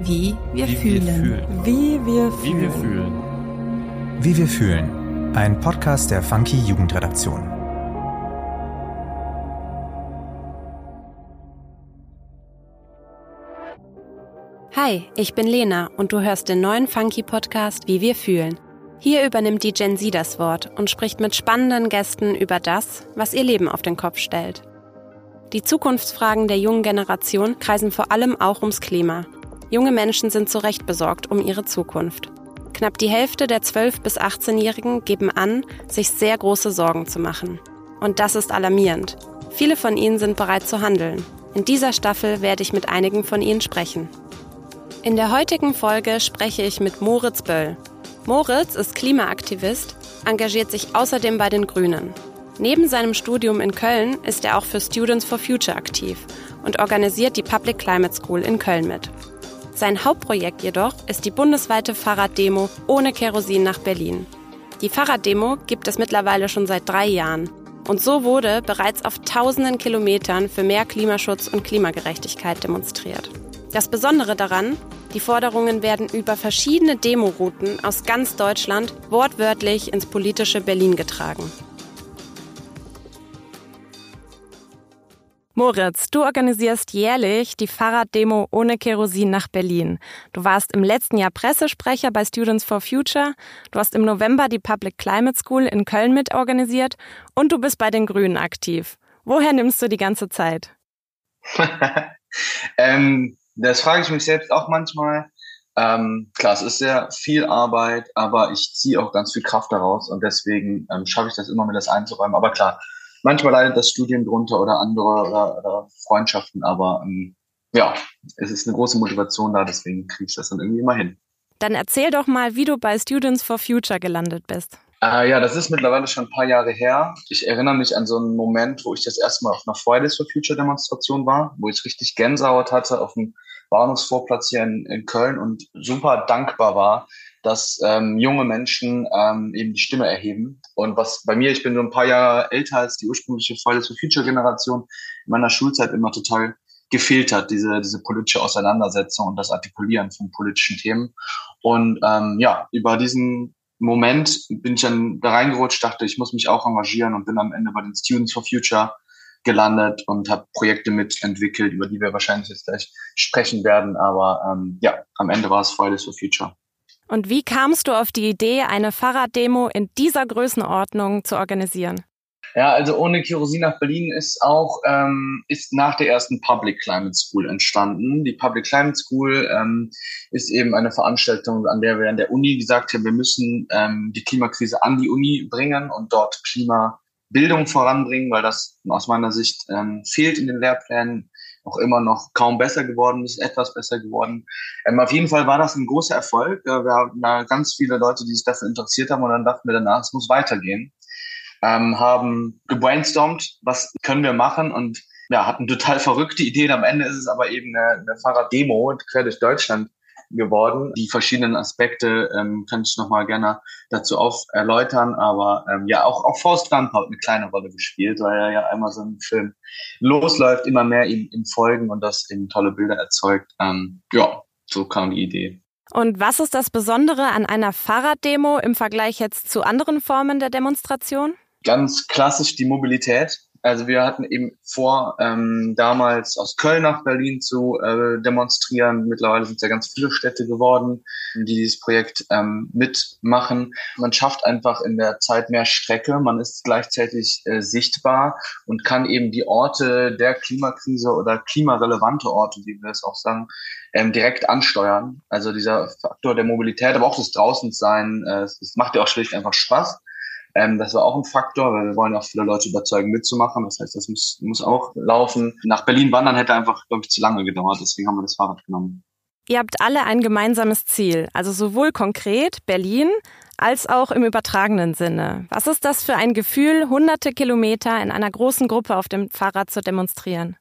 Wie wir Wie fühlen. wir fühlen. Wie wir Wie fühlen. wir fühlen. Wie wir fühlen. Ein Podcast der Funky Jugendredaktion. Hi, ich bin Lena und du hörst den neuen Funky-Podcast Wie wir fühlen. Hier übernimmt die Gen Z das Wort und spricht mit spannenden Gästen über das, was ihr Leben auf den Kopf stellt. Die Zukunftsfragen der jungen Generation kreisen vor allem auch ums Klima. Junge Menschen sind zu Recht besorgt um ihre Zukunft. Knapp die Hälfte der 12- bis 18-Jährigen geben an, sich sehr große Sorgen zu machen. Und das ist alarmierend. Viele von ihnen sind bereit zu handeln. In dieser Staffel werde ich mit einigen von ihnen sprechen. In der heutigen Folge spreche ich mit Moritz Böll. Moritz ist Klimaaktivist, engagiert sich außerdem bei den Grünen. Neben seinem Studium in Köln ist er auch für Students for Future aktiv und organisiert die Public Climate School in Köln mit. Sein Hauptprojekt jedoch ist die bundesweite Fahrraddemo ohne Kerosin nach Berlin. Die Fahrraddemo gibt es mittlerweile schon seit drei Jahren. Und so wurde bereits auf tausenden Kilometern für mehr Klimaschutz und Klimagerechtigkeit demonstriert. Das Besondere daran, die Forderungen werden über verschiedene Demorouten aus ganz Deutschland wortwörtlich ins politische Berlin getragen. Moritz, du organisierst jährlich die Fahrraddemo ohne Kerosin nach Berlin. Du warst im letzten Jahr Pressesprecher bei Students for Future, du hast im November die Public Climate School in Köln mitorganisiert und du bist bei den Grünen aktiv. Woher nimmst du die ganze Zeit? ähm, das frage ich mich selbst auch manchmal. Ähm, klar, es ist sehr viel Arbeit, aber ich ziehe auch ganz viel Kraft daraus und deswegen ähm, schaffe ich das immer, mir das einzuräumen. Aber klar, manchmal leidet das Studium drunter oder andere oder, oder Freundschaften, aber ähm, ja, es ist eine große Motivation da, deswegen kriege ich das dann irgendwie immer hin. Dann erzähl doch mal, wie du bei Students for Future gelandet bist. Äh, ja, das ist mittlerweile schon ein paar Jahre her. Ich erinnere mich an so einen Moment, wo ich das erste Mal auf einer Fridays for Future Demonstration war, wo ich richtig Gänsehaut hatte auf dem Bahnhofsvorplatz hier in, in Köln und super dankbar war, dass ähm, junge Menschen ähm, eben die Stimme erheben. Und was bei mir, ich bin nur ein paar Jahre älter als die ursprüngliche Fridays for Future Generation, in meiner Schulzeit immer total gefehlt hat, diese, diese politische Auseinandersetzung und das Artikulieren von politischen Themen. Und ähm, ja, über diesen Moment bin ich dann da reingerutscht, dachte, ich muss mich auch engagieren und bin am Ende bei den Students for Future gelandet und habe Projekte mitentwickelt, über die wir wahrscheinlich jetzt gleich sprechen werden. Aber ähm, ja, am Ende war es Fridays for Future. Und wie kamst du auf die Idee, eine Fahrraddemo in dieser Größenordnung zu organisieren? Ja, also ohne Kerosin nach Berlin ist auch ähm, ist nach der ersten Public Climate School entstanden. Die Public Climate School ähm, ist eben eine Veranstaltung, an der wir an der Uni gesagt haben, wir müssen ähm, die Klimakrise an die Uni bringen und dort Klimabildung voranbringen, weil das aus meiner Sicht ähm, fehlt in den Lehrplänen auch immer noch kaum besser geworden ist, etwas besser geworden. Ähm, auf jeden Fall war das ein großer Erfolg. Wir haben da ganz viele Leute, die sich dafür interessiert haben und dann dachten wir danach, es muss weitergehen ähm, haben gebrainstormt, was können wir machen und ja, hatten total verrückte Ideen. Am Ende ist es aber eben eine, eine Fahrraddemo quer durch Deutschland geworden. Die verschiedenen Aspekte ähm, könnte ich nochmal gerne dazu auf erläutern, aber ähm, ja, auch, auch Forrest Gump hat eine kleine Rolle gespielt, weil er ja einmal so ein Film losläuft, immer mehr ihm, ihm folgen und das eben tolle Bilder erzeugt. Ähm, ja, so kam die Idee. Und was ist das Besondere an einer Fahrraddemo im Vergleich jetzt zu anderen Formen der Demonstration? ganz klassisch die Mobilität. Also wir hatten eben vor, ähm, damals aus Köln nach Berlin zu äh, demonstrieren. Mittlerweile sind es ja ganz viele Städte geworden, die dieses Projekt ähm, mitmachen. Man schafft einfach in der Zeit mehr Strecke. Man ist gleichzeitig äh, sichtbar und kann eben die Orte der Klimakrise oder klimarelevante Orte, wie wir es auch sagen, ähm, direkt ansteuern. Also dieser Faktor der Mobilität, aber auch das Draußensein, äh, es macht ja auch schlicht einfach Spaß. Ähm, das war auch ein Faktor, weil wir wollen auch viele Leute überzeugen, mitzumachen. Das heißt, das muss, muss auch laufen. Nach Berlin wandern hätte einfach, glaube ich, zu lange gedauert. Deswegen haben wir das Fahrrad genommen. Ihr habt alle ein gemeinsames Ziel, also sowohl konkret Berlin als auch im übertragenen Sinne. Was ist das für ein Gefühl, hunderte Kilometer in einer großen Gruppe auf dem Fahrrad zu demonstrieren?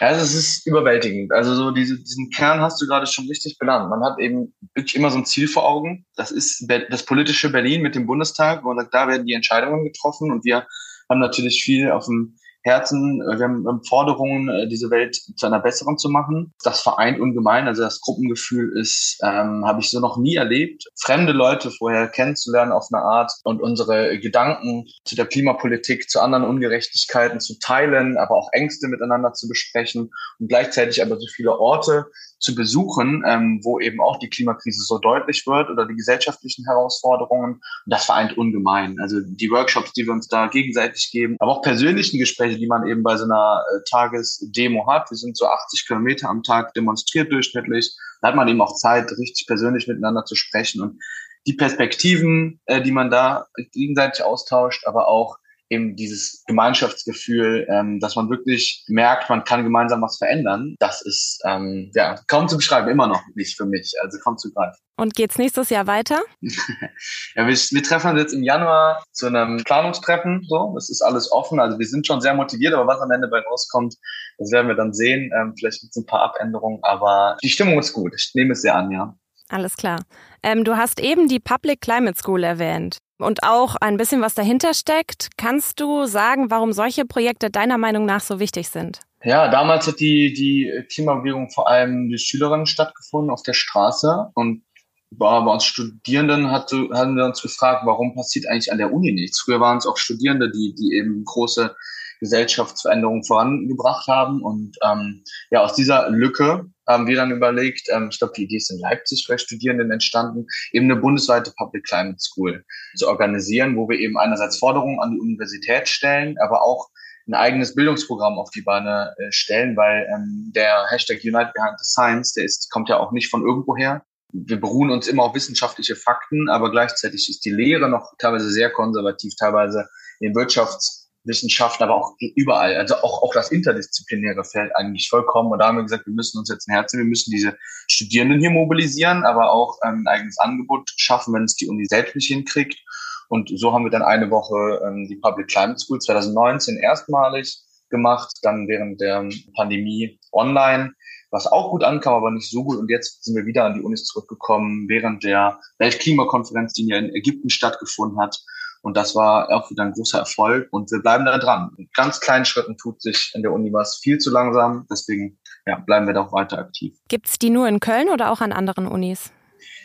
Ja, also es ist überwältigend. Also so diese, diesen Kern hast du gerade schon richtig benannt. Man hat eben wirklich immer so ein Ziel vor Augen. Das ist das politische Berlin mit dem Bundestag und da werden die Entscheidungen getroffen und wir haben natürlich viel auf dem Herzen, äh, wir haben Forderungen, äh, diese Welt zu einer besseren zu machen. Das vereint ungemein. Also das Gruppengefühl ist, ähm, habe ich so noch nie erlebt. Fremde Leute vorher kennenzulernen auf eine Art und unsere Gedanken zu der Klimapolitik, zu anderen Ungerechtigkeiten zu teilen, aber auch Ängste miteinander zu besprechen und gleichzeitig aber so viele Orte zu besuchen, ähm, wo eben auch die Klimakrise so deutlich wird oder die gesellschaftlichen Herausforderungen. Und das vereint ungemein. Also die Workshops, die wir uns da gegenseitig geben, aber auch persönlichen Gespräche, die man eben bei so einer äh, Tagesdemo hat. Wir sind so 80 Kilometer am Tag demonstriert durchschnittlich. Da hat man eben auch Zeit, richtig persönlich miteinander zu sprechen und die Perspektiven, äh, die man da gegenseitig austauscht, aber auch eben dieses Gemeinschaftsgefühl, ähm, dass man wirklich merkt, man kann gemeinsam was verändern, das ist ähm, ja kaum zu beschreiben, immer noch nicht für mich, also kaum zu greifen. Und geht's nächstes Jahr weiter? ja, wir, wir, treffen uns jetzt im Januar zu einem Planungstreffen. So, das ist alles offen. Also wir sind schon sehr motiviert, aber was am Ende bei rauskommt, das werden wir dann sehen. Ähm, vielleicht mit ein paar Abänderungen, aber die Stimmung ist gut. Ich nehme es sehr an, ja. Alles klar. Ähm, du hast eben die Public Climate School erwähnt und auch ein bisschen was dahinter steckt. Kannst du sagen, warum solche Projekte deiner Meinung nach so wichtig sind? Ja, damals hat die, die Klimabewegung vor allem die Schülerinnen stattgefunden auf der Straße und bei uns Studierenden hatte, haben wir uns gefragt, warum passiert eigentlich an der Uni nichts? Früher waren es auch Studierende, die, die eben große Gesellschaftsveränderungen vorangebracht haben. Und ähm, ja, aus dieser Lücke haben wir dann überlegt, ähm, ich glaube, die Idee ist in Leipzig bei Studierenden entstanden, eben eine bundesweite Public Climate School zu organisieren, wo wir eben einerseits Forderungen an die Universität stellen, aber auch ein eigenes Bildungsprogramm auf die Beine äh, stellen, weil ähm, der Hashtag Unite Behind the Science, der ist, kommt ja auch nicht von irgendwoher. Wir beruhen uns immer auf wissenschaftliche Fakten, aber gleichzeitig ist die Lehre noch teilweise sehr konservativ, teilweise in Wirtschafts- Wissenschaften, aber auch überall. Also auch, auch das interdisziplinäre Feld eigentlich vollkommen. Und da haben wir gesagt, wir müssen uns jetzt ein Herz wir müssen diese Studierenden hier mobilisieren, aber auch ähm, ein eigenes Angebot schaffen, wenn es die Uni selbst nicht hinkriegt. Und so haben wir dann eine Woche ähm, die Public Climate School 2019 erstmalig gemacht, dann während der Pandemie online, was auch gut ankam, aber nicht so gut. Und jetzt sind wir wieder an die Unis zurückgekommen, während der Weltklimakonferenz, die in Ägypten stattgefunden hat, und das war auch wieder ein großer Erfolg und wir bleiben da dran. In ganz kleinen Schritten tut sich in der Uni was viel zu langsam. Deswegen ja, bleiben wir da auch weiter aktiv. Gibt es die nur in Köln oder auch an anderen Unis?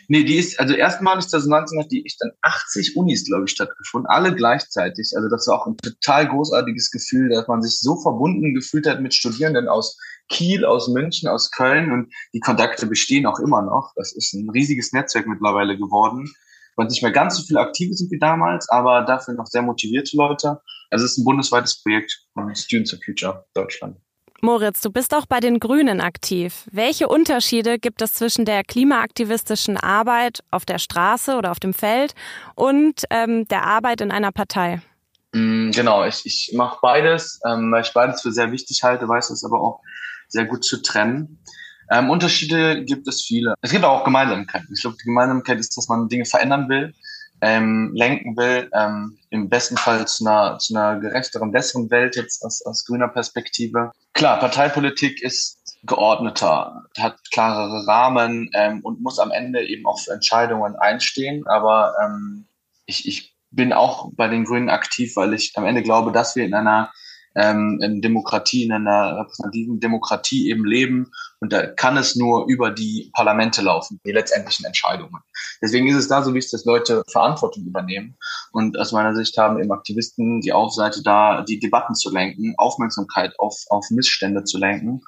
Nee, die ist, also erstmalig 2019 hat die ich dann 80 Unis, glaube ich, stattgefunden, alle gleichzeitig. Also das war auch ein total großartiges Gefühl, dass man sich so verbunden gefühlt hat mit Studierenden aus Kiel, aus München, aus Köln und die Kontakte bestehen auch immer noch. Das ist ein riesiges Netzwerk mittlerweile geworden weil nicht mehr ganz so viele Aktive sind wie damals, aber dafür noch sehr motivierte Leute. Also es ist ein bundesweites Projekt von Students of Future Deutschland. Moritz, du bist auch bei den Grünen aktiv. Welche Unterschiede gibt es zwischen der klimaaktivistischen Arbeit auf der Straße oder auf dem Feld und ähm, der Arbeit in einer Partei? Mm, genau, ich, ich mache beides, ähm, weil ich beides für sehr wichtig halte, weiß es aber auch sehr gut zu trennen. Ähm, Unterschiede gibt es viele. Es gibt auch Gemeinsamkeiten. Ich glaube, die Gemeinsamkeit ist, dass man Dinge verändern will, ähm, lenken will, ähm, im besten Fall zu einer, zu einer gerechteren, besseren Welt jetzt aus, aus grüner Perspektive. Klar, Parteipolitik ist geordneter, hat klarere Rahmen ähm, und muss am Ende eben auch für Entscheidungen einstehen. Aber ähm, ich, ich bin auch bei den Grünen aktiv, weil ich am Ende glaube, dass wir in einer ähm, in Demokratie, in einer repräsentativen Demokratie eben leben. Und da kann es nur über die Parlamente laufen, die letztendlichen Entscheidungen. Deswegen ist es da so wichtig, dass Leute Verantwortung übernehmen. Und aus meiner Sicht haben eben Aktivisten die Aufseite da, die Debatten zu lenken, Aufmerksamkeit auf, auf Missstände zu lenken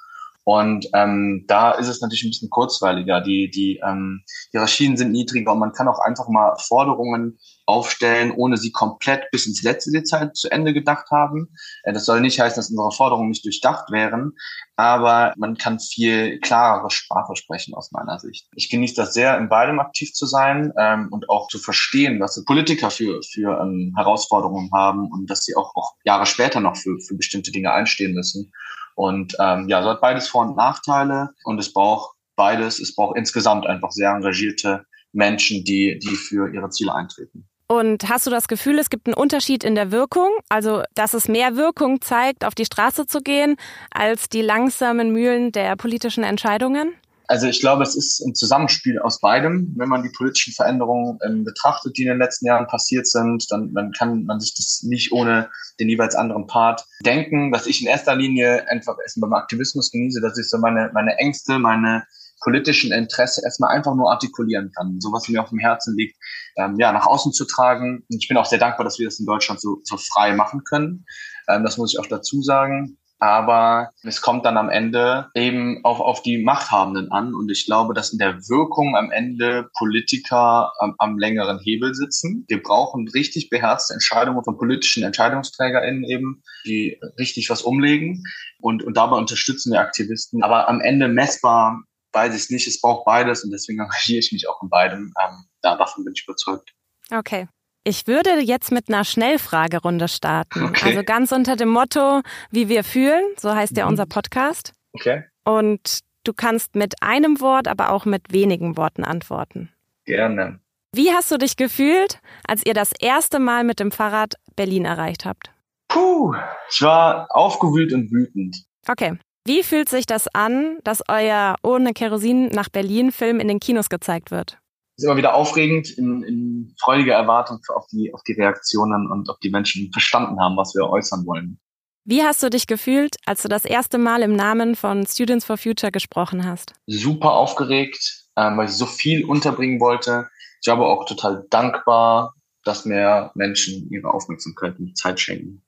und ähm, da ist es natürlich ein bisschen kurzweiliger. Die, die ähm, Hierarchien sind niedriger und man kann auch einfach mal Forderungen aufstellen, ohne sie komplett bis ins letzte Detail zu Ende gedacht haben. Äh, das soll nicht heißen, dass unsere Forderungen nicht durchdacht wären, aber man kann viel klarere Sprache sprechen aus meiner Sicht. Ich genieße das sehr, in beidem aktiv zu sein ähm, und auch zu verstehen, was Politiker für, für ähm, Herausforderungen haben und dass sie auch, auch Jahre später noch für, für bestimmte Dinge einstehen müssen. Und ähm, ja, so hat beides Vor- und Nachteile und es braucht beides. Es braucht insgesamt einfach sehr engagierte Menschen, die, die für ihre Ziele eintreten. Und hast du das Gefühl, es gibt einen Unterschied in der Wirkung? Also, dass es mehr Wirkung zeigt, auf die Straße zu gehen, als die langsamen Mühlen der politischen Entscheidungen? Also ich glaube, es ist ein Zusammenspiel aus beidem. Wenn man die politischen Veränderungen ähm, betrachtet, die in den letzten Jahren passiert sind, dann, dann kann man sich das nicht ohne den jeweils anderen Part denken. Was ich in erster Linie einfach erstmal beim Aktivismus genieße, dass ich so meine, meine Ängste, meine politischen Interesse erstmal einfach nur artikulieren kann. So was mir auf dem Herzen liegt, ähm, ja, nach außen zu tragen. Und ich bin auch sehr dankbar, dass wir das in Deutschland so, so frei machen können. Ähm, das muss ich auch dazu sagen aber es kommt dann am Ende eben auch auf die Machthabenden an. Und ich glaube, dass in der Wirkung am Ende Politiker am, am längeren Hebel sitzen. Wir brauchen richtig beherzte Entscheidungen von politischen EntscheidungsträgerInnen eben, die richtig was umlegen. Und, und dabei unterstützen wir Aktivisten. Aber am Ende messbar weiß ich es nicht. Es braucht beides und deswegen engagiere ich mich auch in beidem. Ähm, davon bin ich überzeugt. Okay. Ich würde jetzt mit einer Schnellfragerunde starten. Okay. Also ganz unter dem Motto, wie wir fühlen, so heißt ja mhm. unser Podcast. Okay. Und du kannst mit einem Wort, aber auch mit wenigen Worten antworten. Gerne. Wie hast du dich gefühlt, als ihr das erste Mal mit dem Fahrrad Berlin erreicht habt? Puh, ich war aufgewühlt und wütend. Okay. Wie fühlt sich das an, dass euer Ohne Kerosin nach Berlin Film in den Kinos gezeigt wird? Ist immer wieder aufregend, in, in freudiger Erwartung auf die, auf die Reaktionen und ob die Menschen verstanden haben, was wir äußern wollen. Wie hast du dich gefühlt, als du das erste Mal im Namen von Students for Future gesprochen hast? Super aufgeregt, ähm, weil ich so viel unterbringen wollte. Ich war aber auch total dankbar, dass mehr Menschen ihre Aufmerksamkeit und Zeit schenken.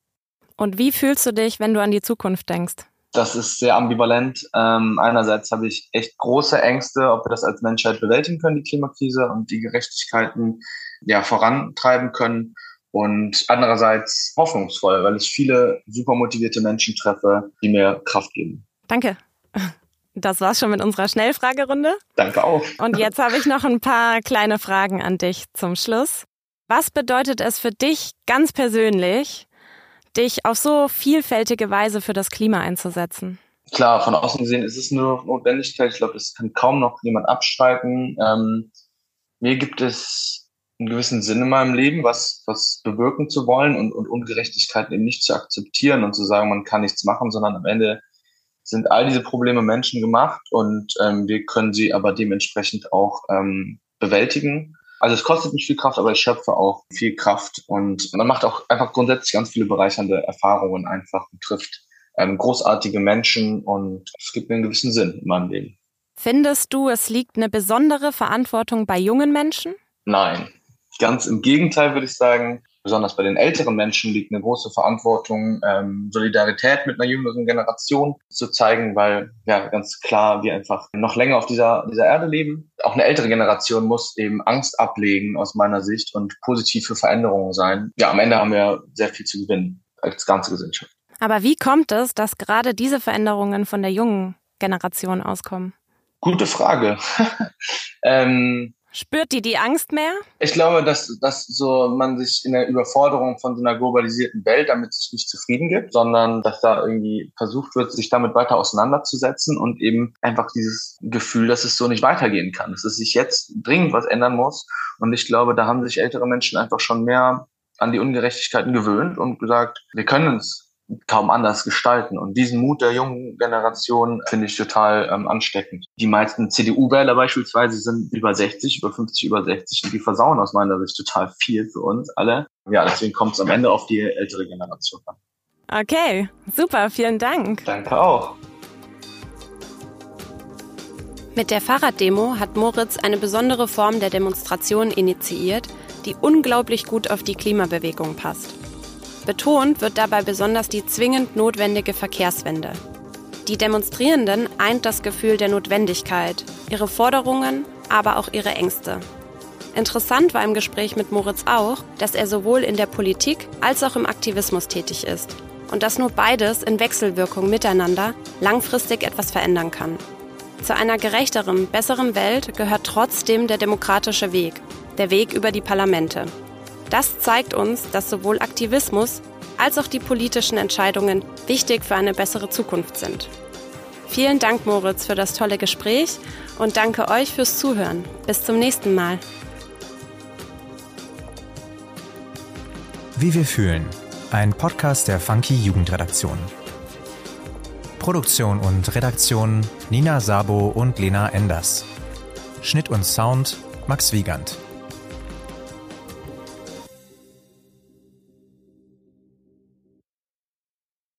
Und wie fühlst du dich, wenn du an die Zukunft denkst? Das ist sehr ambivalent. Ähm, einerseits habe ich echt große Ängste, ob wir das als Menschheit bewältigen können, die Klimakrise und die Gerechtigkeiten ja vorantreiben können. Und andererseits hoffnungsvoll, weil ich viele super motivierte Menschen treffe, die mir Kraft geben. Danke. Das war's schon mit unserer Schnellfragerunde. Danke auch. Und jetzt habe ich noch ein paar kleine Fragen an dich zum Schluss. Was bedeutet es für dich ganz persönlich, dich auf so vielfältige Weise für das Klima einzusetzen? Klar, von außen gesehen ist es nur Notwendigkeit. Ich glaube, das kann kaum noch jemand abstreiten. Ähm, mir gibt es einen gewissen Sinn in meinem Leben, was, was bewirken zu wollen und, und Ungerechtigkeiten eben nicht zu akzeptieren und zu sagen, man kann nichts machen, sondern am Ende sind all diese Probleme Menschen gemacht und ähm, wir können sie aber dementsprechend auch ähm, bewältigen. Also es kostet mich viel Kraft, aber ich schöpfe auch viel Kraft und man macht auch einfach grundsätzlich ganz viele bereichernde Erfahrungen einfach und trifft ähm, großartige Menschen und es gibt mir einen gewissen Sinn in meinem Leben. Findest du, es liegt eine besondere Verantwortung bei jungen Menschen? Nein, ganz im Gegenteil würde ich sagen besonders bei den älteren Menschen liegt eine große Verantwortung, ähm, Solidarität mit einer jüngeren Generation zu zeigen, weil ja ganz klar wir einfach noch länger auf dieser, dieser Erde leben. Auch eine ältere Generation muss eben Angst ablegen aus meiner Sicht und positiv für Veränderungen sein. Ja, am Ende haben wir sehr viel zu gewinnen als ganze Gesellschaft. Aber wie kommt es, dass gerade diese Veränderungen von der jungen Generation auskommen? Gute Frage. ähm, Spürt die die Angst mehr? Ich glaube, dass, dass so man sich in der Überforderung von so einer globalisierten Welt damit sich nicht zufrieden gibt, sondern dass da irgendwie versucht wird, sich damit weiter auseinanderzusetzen und eben einfach dieses Gefühl, dass es so nicht weitergehen kann, dass es sich jetzt dringend was ändern muss. Und ich glaube, da haben sich ältere Menschen einfach schon mehr an die Ungerechtigkeiten gewöhnt und gesagt, wir können uns kaum anders gestalten. Und diesen Mut der jungen Generation finde ich total ähm, ansteckend. Die meisten CDU-Wähler beispielsweise sind über 60, über 50, über 60 und die versauen aus meiner Sicht total viel für uns alle. Ja, deswegen kommt es am Ende auf die ältere Generation an. Okay, super, vielen Dank. Danke auch. Mit der Fahrraddemo hat Moritz eine besondere Form der Demonstration initiiert, die unglaublich gut auf die Klimabewegung passt. Betont wird dabei besonders die zwingend notwendige Verkehrswende. Die Demonstrierenden eint das Gefühl der Notwendigkeit, ihre Forderungen, aber auch ihre Ängste. Interessant war im Gespräch mit Moritz auch, dass er sowohl in der Politik als auch im Aktivismus tätig ist und dass nur beides in Wechselwirkung miteinander langfristig etwas verändern kann. Zu einer gerechteren, besseren Welt gehört trotzdem der demokratische Weg, der Weg über die Parlamente. Das zeigt uns, dass sowohl Aktivismus als auch die politischen Entscheidungen wichtig für eine bessere Zukunft sind. Vielen Dank, Moritz, für das tolle Gespräch und danke euch fürs Zuhören. Bis zum nächsten Mal. Wie wir fühlen. Ein Podcast der Funky Jugendredaktion. Produktion und Redaktion Nina Sabo und Lena Enders. Schnitt und Sound Max Wiegand.